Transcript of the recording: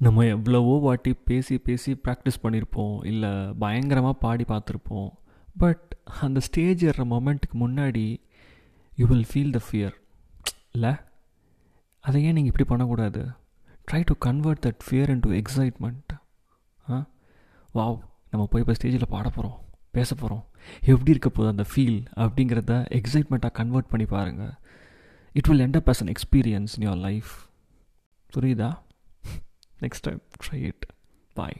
நம்ம எவ்வளவோ வாட்டி பேசி பேசி ப்ராக்டிஸ் பண்ணியிருப்போம் இல்லை பயங்கரமாக பாடி பார்த்துருப்போம். பட் அந்த ஸ்டேஜ் ஏறுற மொமெண்ட்டுக்கு முன்னாடி you will feel the fear இல்லை அதை ஏன் நீங்கள் இப்படி பண்ணக்கூடாது? Try to convert that fear into excitement ah? Wow நம்ம போய் இப்போ ஸ்டேஜில் பாட போகிறோம் பேச போகிறோம் எப்படி இருக்க போகுது அந்த ஃபீல் அப்படிங்கிறத எக்ஸைட்மெண்ட்டாக கன்வெர்ட் பண்ணி பாருங்கள் it will end up as an experience in your life புரியுதா? Next time try it boy